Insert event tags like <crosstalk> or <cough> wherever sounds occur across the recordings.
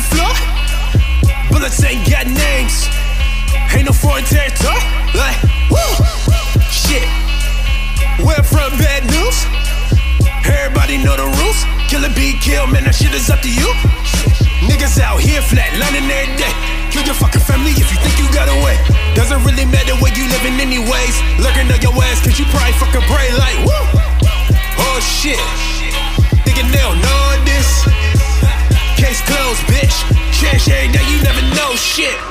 kitchen floor. Bullets ain't got names. Ain't no foreign territory. Like, woo, shit. Where from bad news? Everybody know the rules. Kill a be kill, man, that shit is up to you. Niggas out here flat, lining every day. Kill your fucking family if you think you got away. Doesn't really matter where you living anyways. Looking at your ass, cause you probably fucking pray like, woo. Oh shit. Thinking they don't know. Case closed, bitch. Cherish every day, you never know shit.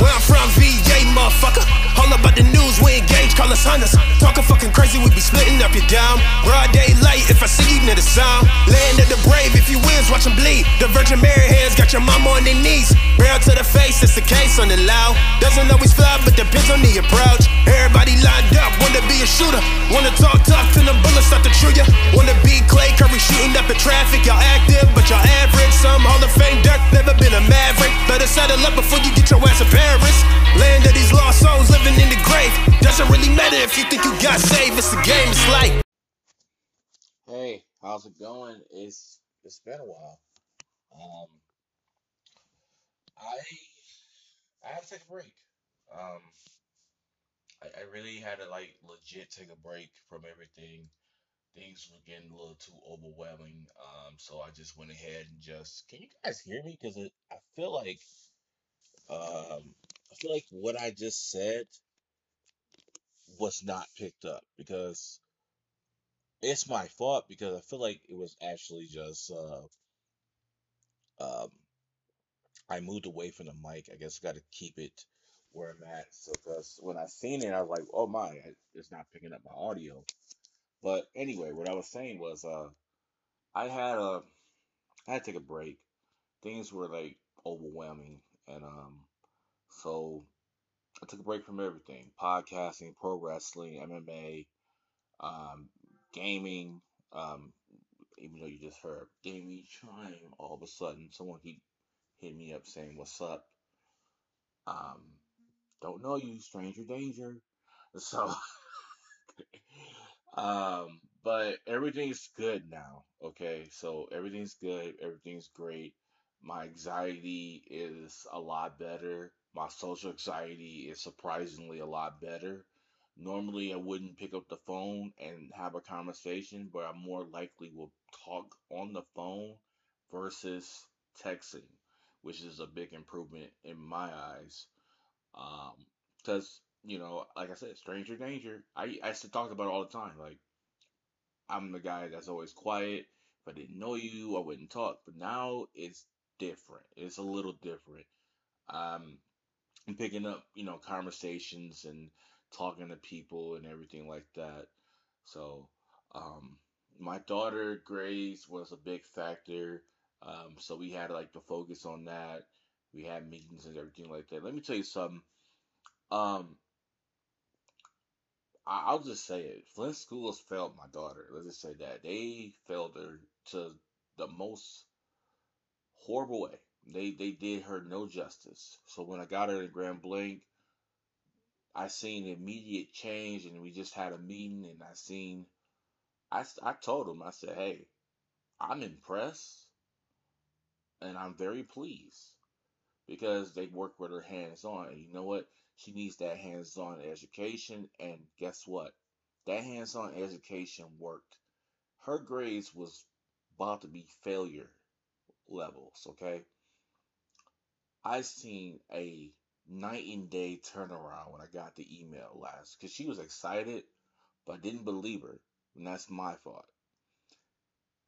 Where I'm from, VA, motherfucker. All about the news, we engage, call us hunters. Talking fucking crazy, we be splitting up your down. Broad daylight, if I see you near the sound. Land of the brave, if you wins, watch them bleed. The Virgin Mary hands got your mama on their knees. Barrel to the face, it's the case on the loud. Doesn't always fly, but depends on the approach. Everybody lined up, wanna be a shooter. Wanna talk tough till the bullets start to chew ya. Wanna be Clay Curry shooting up the traffic. Y'all active, but y'all average. Some Hall of Fame dirt, never been a maverick. Better settle up before you get your ass in Paris. Land of these lost souls living in the grave. Doesn't really matter if you think you got saved. It's the game, it's like. Hey, how's it going? It's it's been a while. Um, I I had to take a break. Um, I, I really had to like legit take a break from everything. Things were getting a little too overwhelming. Um, so I just went ahead and just. Can you guys hear me? Because I feel like um I feel like what I just said was not picked up because it's my fault because I feel like it was actually just uh um I moved away from the mic. I guess I got to keep it where I'm at. So, because when I seen it, I was like, oh my, it's not picking up my audio. But anyway, what I was saying was, uh, I had a, I had to take a break. Things were like overwhelming, and um, so I took a break from everything: podcasting, pro wrestling, MMA, um, gaming. Um, even though you just heard gaming chime, all of a sudden someone he hit me up saying, "What's up?" Um, don't know you, stranger danger. <laughs> So, um, but everything's good now. Okay, so everything's good, everything's great. My anxiety is a lot better. My social anxiety is surprisingly a lot better. Normally, I wouldn't pick up the phone and have a conversation, but I more likely will talk on the phone versus texting, which is a big improvement in my eyes. Um, because you know, like I said, stranger danger. I I used to talk about it all the time. Like I'm the guy that's always quiet. If I didn't know you, I wouldn't talk. But now it's different. It's a little different. Um, I'm picking up, you know, conversations and talking to people and everything like that. So, um, my daughter Grace was a big factor. Um, so we had like to focus on that. We had meetings and everything like that. Let me tell you something. Um, I- I'll just say it. Flint schools failed my daughter. Let's just say that they failed her to the most horrible way. They they did her no justice. So when I got her in Grand Blanc, I seen immediate change, and we just had a meeting, and I seen. I I told him I said, hey, I'm impressed, and I'm very pleased because they work with her hands on. And you know what? She needs that hands on education, and guess what? That hands on education worked. her grades was about to be failure levels, okay? I seen a night and day turnaround when I got the email last because she was excited, but I didn't believe her, and that's my fault.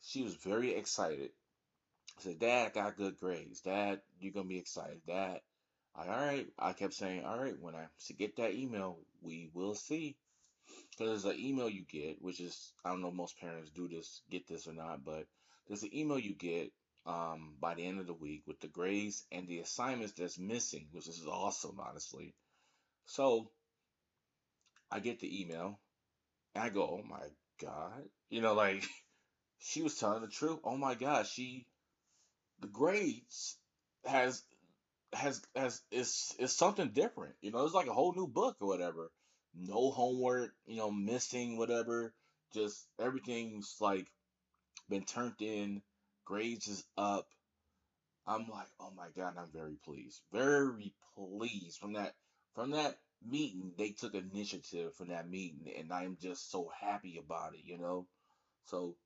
She was very excited. I said, Dad, I got good grades. Dad, you're gonna be excited. Dad, I, all right. I kept saying, all right, when I get that email, we will see. Because there's an email you get, which is I don't know most parents do this, get this or not, but there's an email you get um, by the end of the week with the grades and the assignments that's missing, which is awesome, honestly. So I get the email and I go, oh my god, you know, like <laughs> she was telling the truth. Oh my god, she the grades has has has is is something different. You know, it's like a whole new book or whatever. No homework, you know, missing whatever. Just everything's like been turned in. Grades is up. I'm like, oh my God, I'm very pleased. Very pleased from that from that meeting. They took initiative from that meeting and I'm just so happy about it, you know? So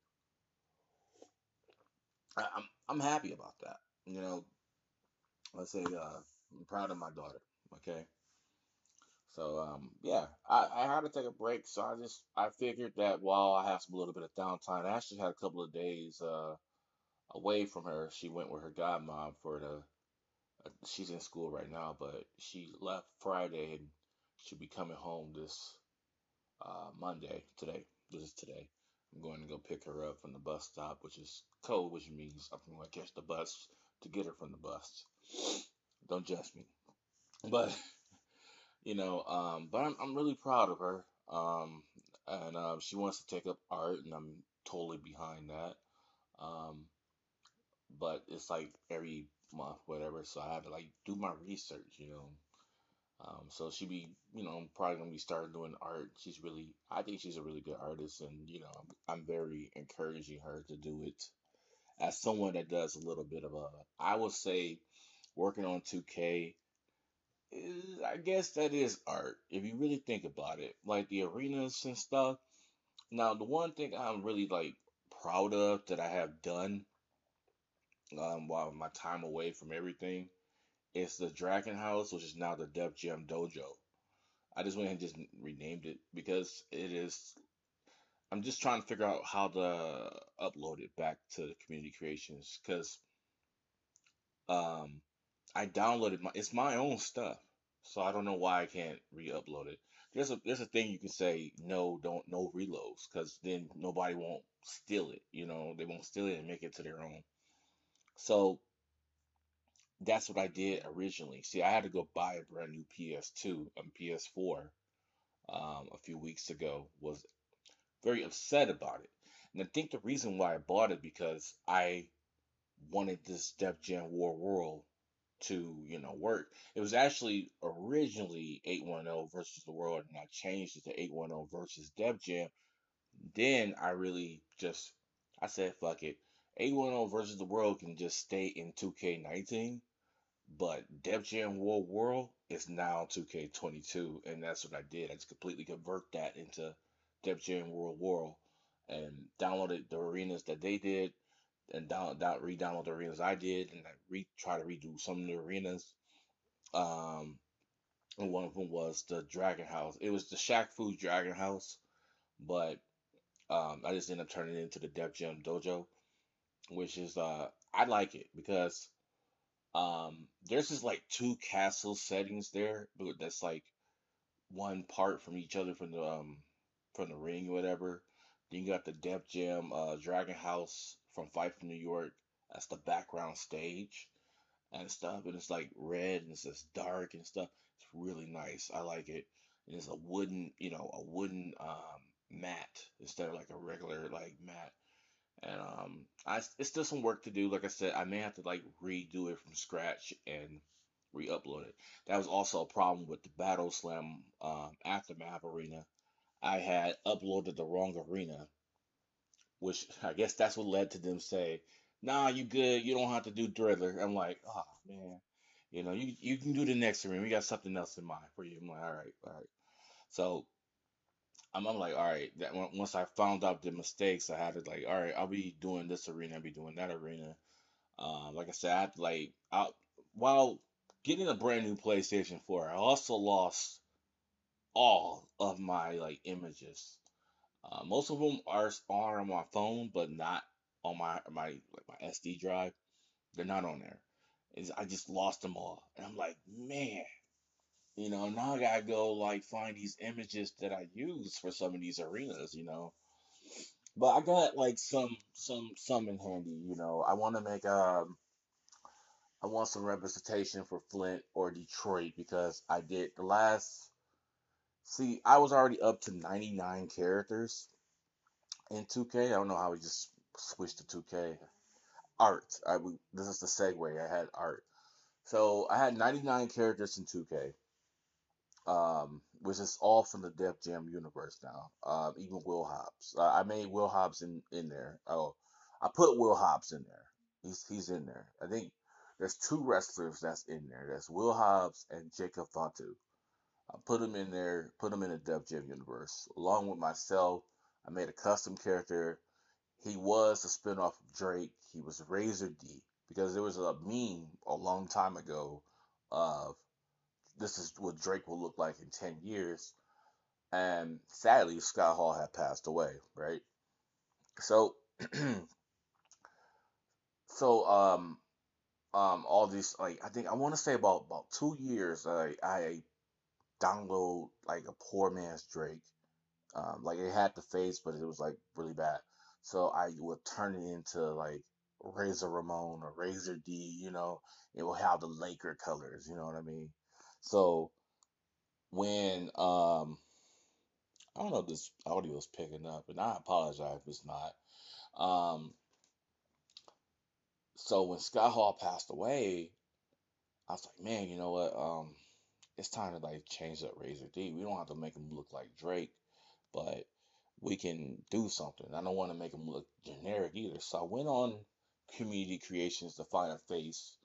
I, I'm I'm happy about that. You know, let's say uh I'm proud of my daughter. Okay. So um yeah, I, I had to take a break, so I just I figured that while I have some a little bit of downtime, I actually had a couple of days uh away from her. She went with her godmom for the uh, she's in school right now, but she left Friday and she'll be coming home this uh Monday today. This is today. I'm going to go pick her up from the bus stop, which is cold, which means I'm going to catch the bus to get her from the bus. <sniffs> Don't judge me. But <laughs> you know, um, but I'm I'm really proud of her. Um, and um, she wants to take up art, and I'm totally behind that. Um, but it's like every month, whatever. So I have to like do my research, you know. Um, so she be, you know, probably gonna be starting doing art. She's really, I think she's a really good artist, and you know, I'm, I'm very encouraging her to do it. As someone that does a little bit of a, I would say, working on 2K is- I guess that is art if you really think about it. Like the arenas and stuff. Now, the one thing I'm really like proud of that I have done um while my time away from everything It's the Dragon House, which is now the Def Jam Dojo. I just went and just renamed it because it is. I'm just trying to figure out how to upload it back to the community creations because um I downloaded my it's my own stuff. So I don't know why I can't re-upload it. There's a there's a thing you can say no, don't no reloads because then nobody won't steal it. You know, they won't steal it and make it to their own. So that's what I did originally. See, I had to go buy a brand new PS2 and PS4 um, a few weeks ago. Was very upset about it. And I think the reason why I bought it because I wanted this Def Jam War World to, you know, work. It was actually originally 810 versus the world, and I changed it to 810 versus Def Jam. Then I really just, I said, fuck it. 810 versus the world can just stay in 2K19, but Def Jam World World is now 2K22, and that's what I did. I just completely convert that into Def Jam World World and downloaded the arenas that they did and down, down re-download the arenas I did, and I re try to redo some of the arenas. Um, and one of them was the Dragon House. It was the Shaq Fu Dragon House, but um, I just ended up turning it into the Def Jam Dojo, which is uh, I like it because um, there's just like two castle settings there, but that's like one part from each other from the um from the ring whatever. Then you got the Def Jam uh, Dragon House from Fight from New York. That's the background stage and stuff, and it's like red and it's just dark and stuff. It's really nice. I like it. And it's a wooden, you know, a wooden um mat instead of like a regular like mat. And um, I it's still some work to do. Like I said, I may have to like redo it from scratch and re-upload it. That was also a problem with the Battle Slam um, Aftermath arena. I had uploaded the wrong arena, which I guess that's what led to them say, "Nah, you good. You don't have to do Thriller." I'm like, "Oh man, you know, you you can do the next arena. We got something else in mind for you." I'm like, "All right, all right." So I'm, I'm like, "All right." That once I found out the mistakes, I had to like, "All right, I'll be doing this arena. I'll be doing that arena." Um, like I said, I had to, like, I, while getting a brand new PlayStation 4, I also lost all of my like images. Uh, most of them are are on my phone, but not on my my like my SD drive. They're not on there. Is I just lost them all, and I'm like, man, you know, now I gotta go like find these images that I use for some of these arenas, you know. But I got like some some some in handy, you know. I want to make um I want some representation for Flint or Detroit because I did the last. See, I was already up to 99 characters in 2K. I don't know how we just switched to 2K. Art. I, this is the segue. I had art. So I had 99 characters in 2K, um, which is all from the Def Jam universe now. Um, even Will Hobbs. Uh, I made Will Hobbs in, in there. Oh, I put Will Hobbs in there. He's he's in there. I think there's two wrestlers that's in there. That's Will Hobbs and Jacob Fatu. I put them in there, put them in the Def Jam universe, along with myself. I made a custom character. He was a spinoff of Drake. He was Razor D because there was a meme a long time ago of this is what Drake will look like in 10 years. And sadly, Scott Hall had passed away, right? So, <clears throat> so, um, um, all these, like, I think I want to say about, about two years, I, I download like a poor man's Drake. Um, like it had the face, but it was like really bad. So I would turn it into like Razor Ramon or Razor D, you know, it will have the Laker colors, you know what I mean? So when um I don't know if this audio is picking up, and I apologize if it's not. Um so when Scott Hall passed away, I was like, man, you know what? Um it's time to like change up Razor D. We don't have to make him look like Drake, but we can do something. I don't want to make him look generic either. So I went on Community Creations to find a face,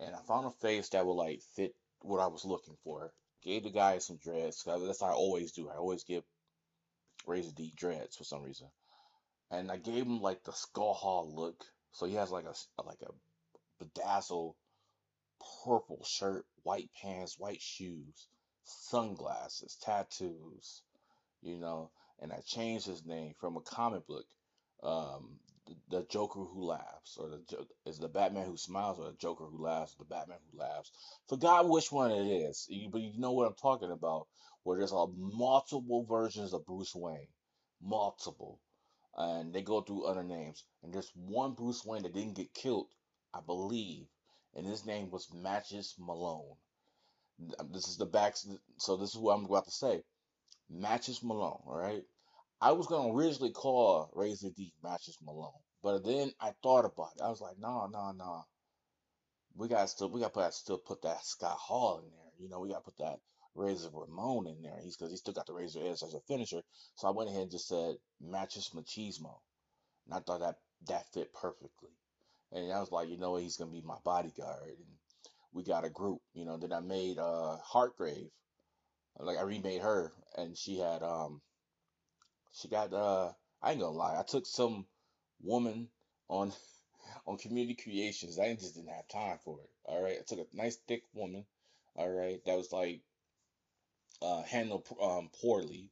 and I found a face that would like fit what I was looking for. Gave the guy some dreads. That's how I always do. I always give Razor D dreads for some reason, and I gave him like the Scott Hall look. So he has like a like a bedazzled purple shirt, white pants, white shoes, sunglasses, tattoos, you know, and I changed his name from a comic book, um, the, Joker who laughs, or the is the Batman who smiles, or the Joker who laughs, the Batman who laughs. Forgot which one it is, but you know what I'm talking about. Where there's a multiple versions of Bruce Wayne, multiple, and they go through other names. And there's one Bruce Wayne that didn't get killed, I believe, and his name was Matches Malone. This is the back, so this is what I'm about to say. Matches Malone, all right? I was gonna originally call Razor D Matches Malone, but then I thought about it. I was like, no, no, no. We got still, we got to still put that Scott Hall in there. You know, we got to put that Razor Ramon in there. He's because he still got the Razor Edge as a finisher. So I went ahead and just said Matches Machismo, and I thought that that fit perfectly. And I was like, you know what, he's gonna be my bodyguard. And we got a group, you know. Then I made uh Heartgrave, like I remade her, and she had um, she got uh, I ain't gonna lie, I took some woman on <laughs> on Community Creations. I just didn't have time for it. All right, I took a nice thick woman, all right, that was like uh handled um poorly.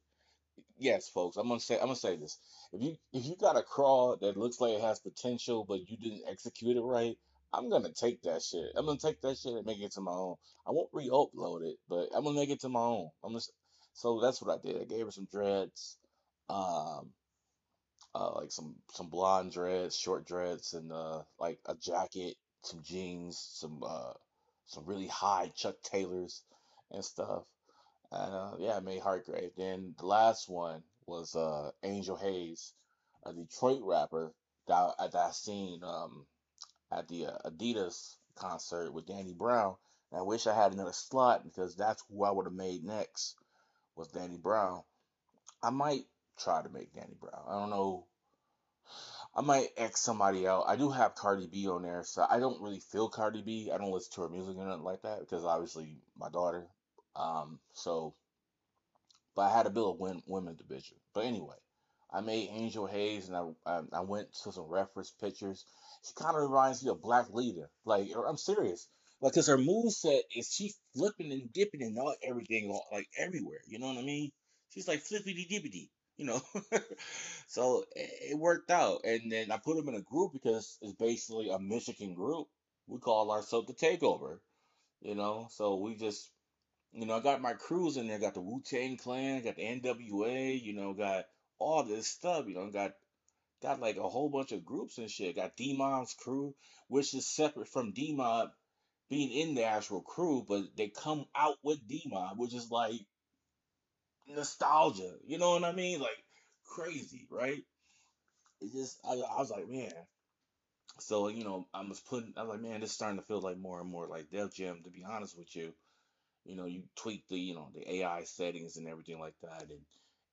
Yes, folks, I'm gonna say I'm gonna say this. If you if you got a crawl that looks like it has potential, but you didn't execute it right, I'm gonna take that shit. I'm gonna take that shit and make it to my own. I won't re-upload it, but I'm gonna make it to my own. I'm gonna, so that's what I did. I gave her some dreads, um, uh, like some some blonde dreads, short dreads, and uh, like a jacket, some jeans, some uh, some really high Chuck Taylors and stuff. And uh, yeah, made Heartgrave. Then the last one was uh, Angel Haze, a Detroit rapper that, that I seen um, at the uh, Adidas concert with Danny Brown. And I wish I had another slot because that's who I would have made next was Danny Brown. I might try to make Danny Brown. I don't know. I might X somebody out. I do have Cardi B on there, so I don't really feel Cardi B. I don't listen to her music or nothing like that because obviously my daughter. Um, so, but I had to build a win, women division. But anyway, I made Angel Haze and I, I, I went to some reference pictures. She kind of reminds me of Black Leader. Like, I'm serious. Like, cause her move set is she flipping and dipping and all everything, like everywhere. You know what I mean? She's like flippity dippity, you know. <laughs> so it, it worked out, and then I put them in a group because it's basically a Michigan group. We call ourselves the Takeover, you know. So we just, you know, I got my crews in there. Got the Wu Tang Clan, got the NWA, you know, got all this stuff, you know, got got like a whole bunch of groups and shit. Got D Mob's crew, which is separate from D Mob being in the actual crew, but they come out with D Mob, which is like nostalgia. You know what I mean? Like crazy, right? It just I, I was like, man. So you know, I was putting. I was like, man, this is starting to feel like more and more like Def Jam. To be honest with you, you know, you tweak the you know the AI settings and everything like that, and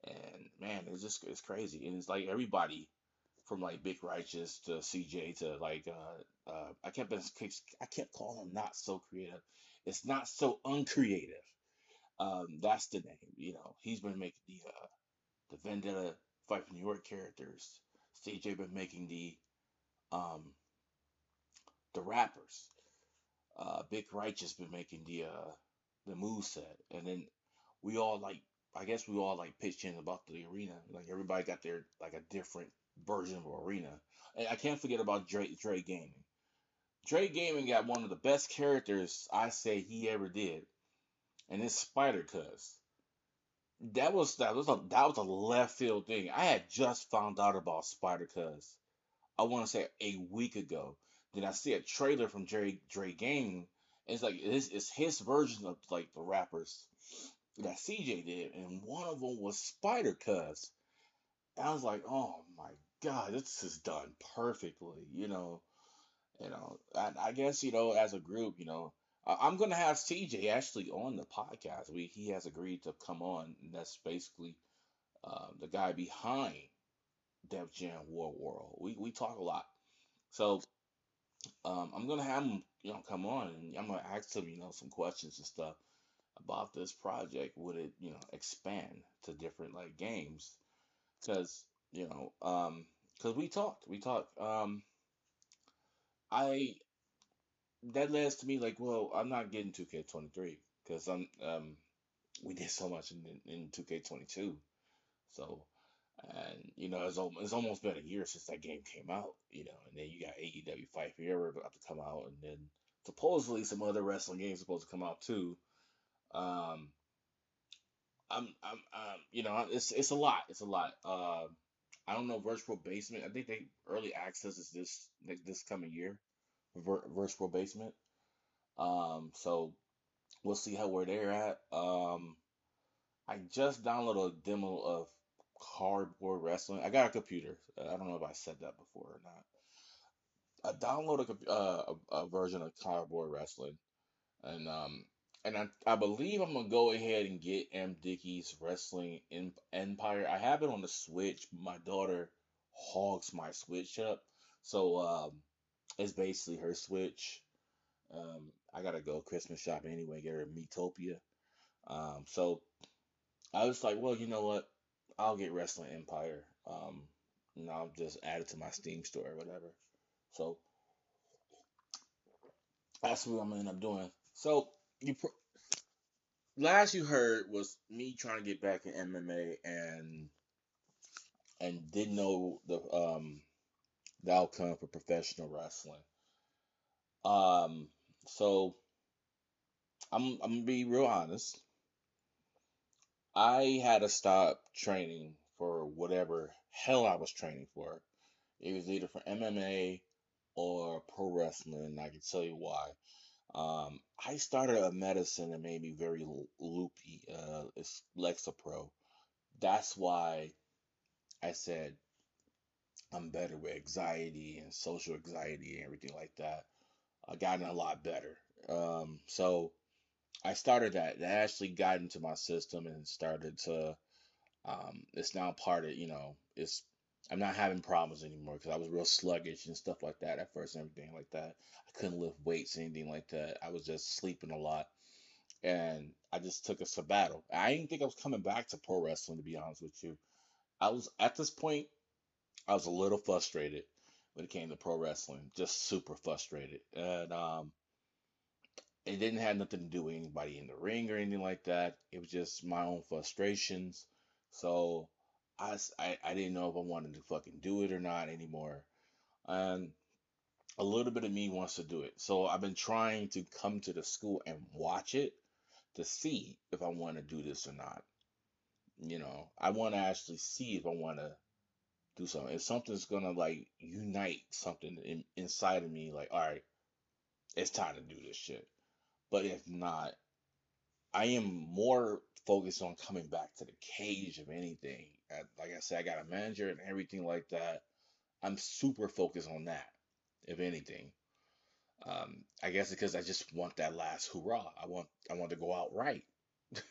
and man, it's just it's crazy, and it's like everybody from like Big Righteous to CJ to like uh uh I kept I kept calling him not so creative. It's not so uncreative. Um, that's the name. You know, he's been making the uh the Vendetta Fight for New York characters. CJ been making the um the rappers. Uh, Big Righteous been making the uh the move set, and then we all like I guess we all like pitched in about the arena. Like everybody got their like a different version of arena. And I can't forget about Dre Dre Gaming. Dre Gaming got one of the best characters I say he ever did, and it's Spider Cuz. That was that was a that was a left field thing. I had just found out about Spider Cuz. I want to say a week ago. Then I see a trailer from Dre Dre Gaming. It's like it's, it's his version of like the rappers that CJ did, and one of them was Spider Cuz. I was like, oh my god, this is done perfectly, you know. You know, I, I guess you know as a group, you know, I'm gonna have CJ actually on the podcast. We he has agreed to come on, and that's basically uh, the guy behind Def Jam War World. We we talk a lot, so um, I'm gonna have him, you know, come on, and I'm gonna ask him, you know, some questions and stuff about this project. Would it, you know, expand to different like games? Because you know, um, because we talked, we talked. Um, I that leads to me like, well, I'm not getting 2K23 because I'm um we did so much in in 2K22, so and you know it's almost, it's almost been a year since that game came out, you know, and then you got AEW Fight Forever about to come out, and then supposedly some other wrestling games supposed to come out too. Um, I'm I'm um you know it's it's a lot, it's a lot. Uh, I don't know Virtual Basement. I think they early access is this this coming year, Vir- Virtual Basement. Um, so we'll see how where they're at. Um, I just downloaded a demo of Cardboard Wrestling. I got a computer. I don't know if I said that before or not. I downloaded a, uh, a, a version of Cardboard Wrestling, and um, and I, I believe I'm gonna go ahead and get MDickie's Wrestling Empire. I have it on the Switch. My daughter hogs my Switch up, so um, it's basically her Switch. Um, I gotta go Christmas shopping anyway, get her Miitopia. Um, so I was like, well, you know what? I'll get Wrestling Empire. Um, and I'll just add it to my Steam store or whatever. So that's what I'm gonna end up doing. So you pro- last you heard was me trying to get back in MMA and and didn't know the um the outcome for professional wrestling. Um, so I'm I'm gonna be real honest. I had to stop training for whatever hell I was training for. It was either for MMA or pro wrestling. and I can tell you why. Um, I started a medicine that made me very loopy. Uh, it's Lexapro. That's why I said I'm better with anxiety and social anxiety and everything like that. I gotten a lot better. Um, so I started that. That actually got into my system and started to. Um, it's now part of you know. It's I'm not having problems anymore because I was real sluggish and stuff like that at first and everything like that. I couldn't lift weights, anything like that. I was just sleeping a lot. And I just took a sabbatical. I didn't think I was coming back to pro wrestling, to be honest with you. I was at this point, I was a little frustrated when it came to pro wrestling, just super frustrated. And um, it didn't have nothing to do with anybody in the ring or anything like that. It was just my own frustrations. So I, I, I didn't know if I wanted to fucking do it or not anymore. And a little bit of me wants to do it. So I've been trying to come to the school and watch it to see if I want to do this or not. You know, I want to actually see if I want to do something. If something's gonna like unite something in, inside of me, like, all right, it's time to do this shit. But if not, I am more focused on coming back to the cage of anything. Like I said, I got a manager and everything like that. I'm super focused on that, if anything. Um, I guess because I just want that last hurrah. I want I want to go out right. <laughs>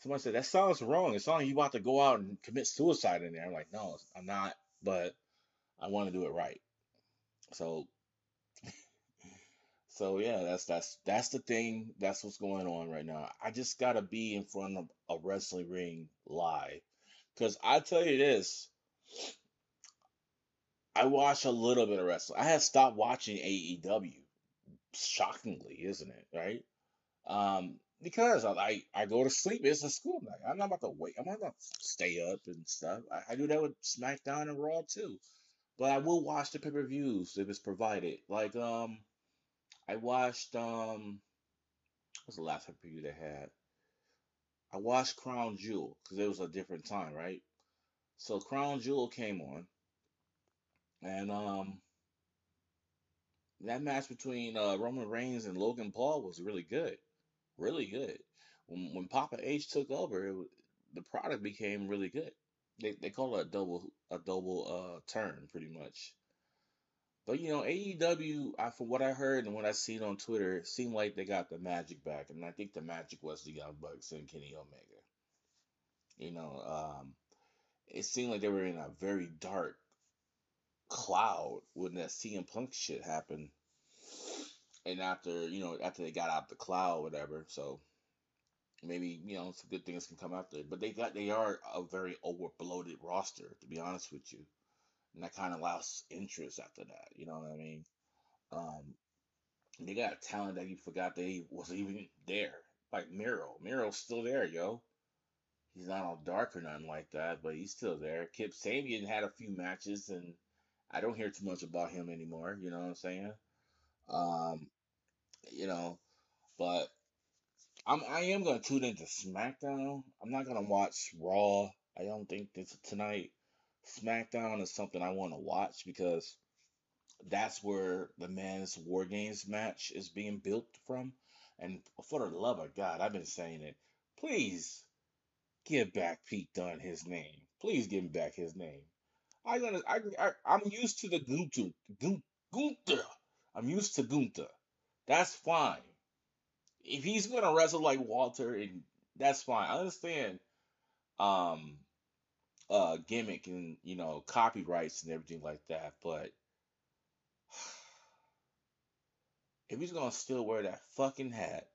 Someone said that sounds wrong. It sounds like you about to go out and commit suicide in there. I'm like, no, I'm not. But I want to do it right. So <laughs> so yeah, that's that's that's the thing. That's what's going on right now. I just gotta be in front of a wrestling ring live. Cause I tell you this, I watch a little bit of wrestling. I have stopped watching AEW. Shockingly, isn't it? Right? Um, because I, I go to sleep. It's a school night. I'm not about to wait. I'm not about to stay up and stuff. I, I do that with SmackDown and Raw too. But I will watch the pay per views if it's provided. Like um, I watched um, what's the last pay per view they had? I watched Crown Jewel because it was a different time, right? So Crown Jewel came on, and um, that match between uh, Roman Reigns and Logan Paul was really good, really good. When when Papa H took over, it, the product became really good. They they call it a double a double uh turn pretty much. But you know AEW, I, from what I heard and what I seen on Twitter, it seemed like they got the magic back, and I think the magic was the Young Bucks and Kenny Omega. You know, um, it seemed like they were in a very dark cloud when that CM Punk shit happened, and after you know after they got out the cloud, whatever. So maybe you know some good things can come after it. But they got they are a very over bloated roster, to be honest with you, and that kind of lost interest after that. You know what I mean? Um, they got talent that you forgot they was even there, like Miro. Miro's still there, yo. He's not all dark or nothing like that, but he's still there. Kip Sabian had a few matches, and I don't hear too much about him anymore. You know what I'm saying? Um, you know, but I'm I am gonna tune into SmackDown. I'm not gonna watch Raw. I don't think this tonight. SmackDown is something I want to watch because that's where the men's War Games match is being built from. And for the love of God, I've been saying it. Please give back Pete Dunne his name. Please give him back his name. I gonna I, I I'm used to the Gunther Gun- Gunther. I'm used to Gunther. That's fine. If he's gonna wrestle like Walter, and that's fine. I understand um uh gimmick and you know copyrights and everything like that, but <sighs> if he's gonna still wear that fucking hat,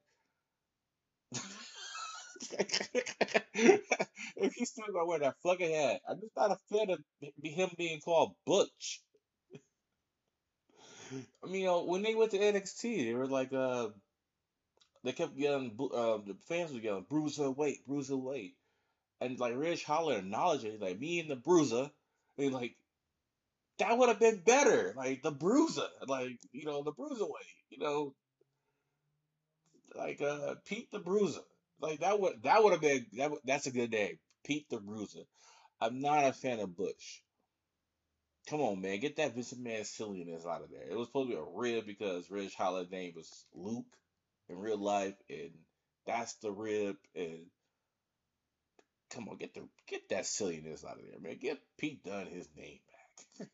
<laughs> if he's still gonna wear that fucking hat, I'm just not a fan of him being called Butch. I mean, you know, when they went to NXT, they were like, uh, they kept bu- uh, the fans were yelling, Bruiser, wait, Bruiser, wait. And like Ridge Holland acknowledged it, like me and the Bruiser, and like that would have been better, like the Bruiser, like you know the Bruiserweight, you know, like uh Pete the Bruiser, like that would that would have been that that's a good name, Pete the Bruiser. I'm not a fan of Bush. Come on, man, get that Vince McMahon silliness out of there. It was supposed to be a rib because Ridge Holland's name was Luke in real life, and that's the rib. And come on, get the get that silliness out of there, man. Get Pete Dunne his name back.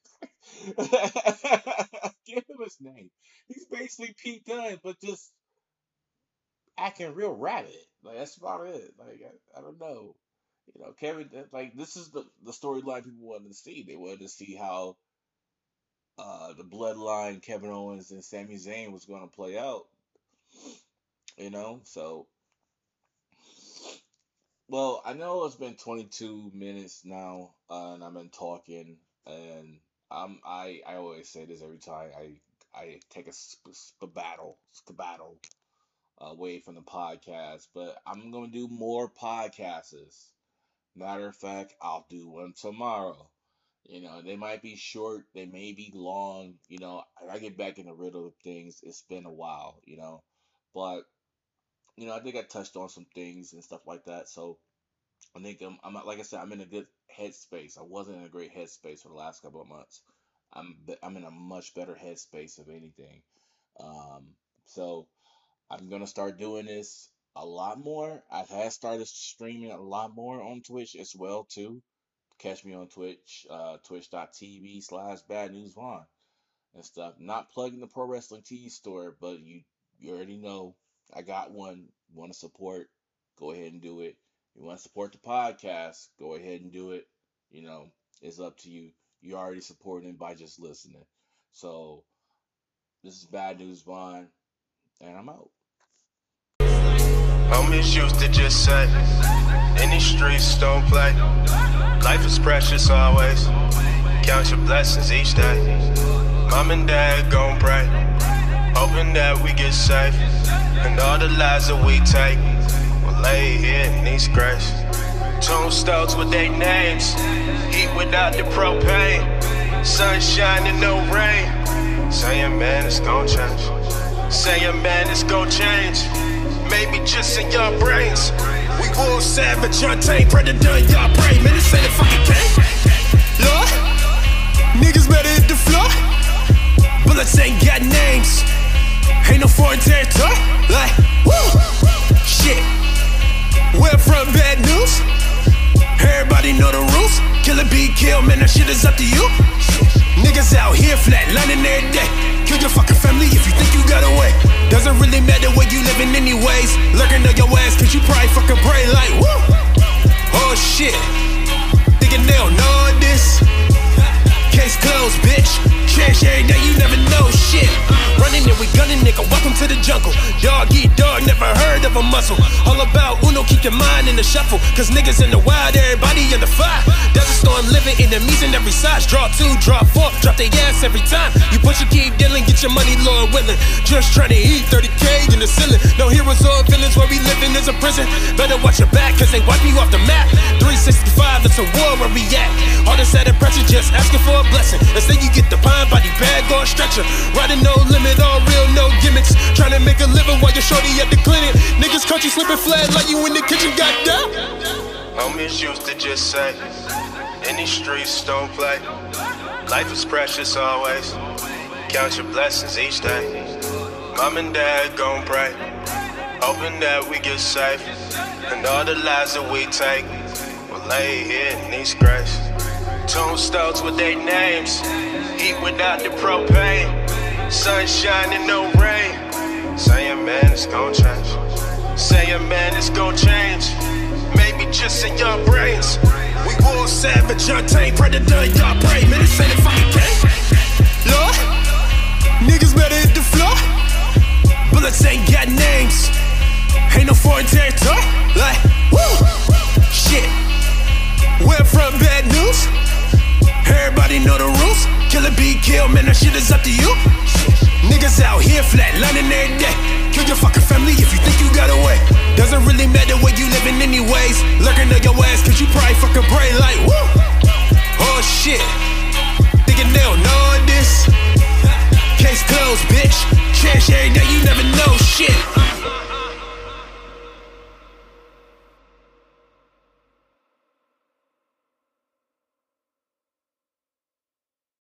<laughs> Give him his name. He's basically Pete Dunne, but just acting real rabbit. Like that's about it. Like I, I don't know. You know, Kevin. Like this is the the storyline people wanted to see. They wanted to see how uh the bloodline Kevin Owens and Sami Zayn was going to play out. You know, so well, I know it's been 22 minutes now, uh, and I've been talking, and I'm I I always say this every time I I take a sp- skedaddle skedaddle away from the podcast, but I'm gonna do more podcasts. Matter of fact, I'll do one tomorrow. You know, they might be short, they may be long. You know, I get back in the rhythm of things. It's been a while, you know, but you know, I think I touched on some things and stuff like that. So I think I'm, I'm like I said, I'm in a good headspace. I wasn't in a great headspace for the last couple of months. I'm I'm in a much better headspace of anything. Um, so I'm gonna start doing this a lot more. I have started streaming a lot more on Twitch as well too. Catch me on Twitch, uh, twitch.tv slash bad news Vaughn and stuff. Not plugging the pro wrestling tee store, but you you already know I got one. Want to support? Go ahead and do it. You want to support the podcast? Go ahead and do it. You know, it's up to you. you're already supporting by just listening. So this is Bad News Vaughn, and I'm out. Homies used to just say, these streets don't play. Life is precious always. Count your blessings each day. Mom and dad gon' pray, hoping that we get safe. And all the lies that we take will lay here in these graves. Tombstones with their names, heat without the propane. Sunshine and no rain. Saying, man, it's gon' change. Saying, man, it's gon' change. In your brains. We wolf savage, untamed predator in your brain. Man, this ain't a fucking game. Lord, niggas better hit the floor. Bullets ain't got names. Ain't no foreign territory. Like, woo, shit. We're from bad news. Everybody know the rules. Kill a be kill, man, that shit is up to you. Niggas out here flat, every day. Kill your fucking family if you think you got away. Doesn't really matter where you living anyways. Lurking on your ass, cause you probably fucking pray like, woo. Oh shit. Thinking they don't know this. Case closed, bitch. Change every day, you never know shit. Running and we gunning, nigga. Welcome to the jungle. Dog eat dog, never heard of a muscle. All about Uno, keep your mind in the shuffle. Cause niggas in the wild, everybody in the fire. Desert storm living enemies in every size. Draw two, draw four, drop their ass every time. You push your keep dealing, get your money, Lord willing. Just trying to eat 30k in the ceiling. No heroes or villains where we living is a prison. Better watch your back, cause they wipe you off the map. 365, it's a war where we at. All this added pressure, just asking for a blessing. Instead, you get the pine body bag or stretcher. Riding no limit, all real, no gimmicks. Trying to make a living while you're shorty at the clinic. Niggas country slipping flat like you in the kitchen, goddamn. Homies used to just say, these streets don't play. Life is precious always. Count your blessings each day. Mom and dad gon' pray, hoping that we get safe. And all the lies that we take will lay here in these graves. Tombstones with their names, heat without the propane. Sunshine and no rain. Saying, man, it's gon' change. Saying, man, it's gon' change. Maybe just in your brains. We wolf savage, untamed predator, y'all pray. Man, this ain't a fucking game. Lord, niggas better hit the floor. Bullets ain't got names. Ain't no foreign territory. Like, woo, shit. We're from news. Everybody know the rules. Kill a be kill, man, that shit is up to you. Niggas out here flat, every day. Kill your fucking family if you think you got away. Doesn't really matter where you living anyways. Lurking on your ass, cause you probably fucking pray like, woo. Oh shit. Thinking they don't know this. Case closed, bitch. Change every day.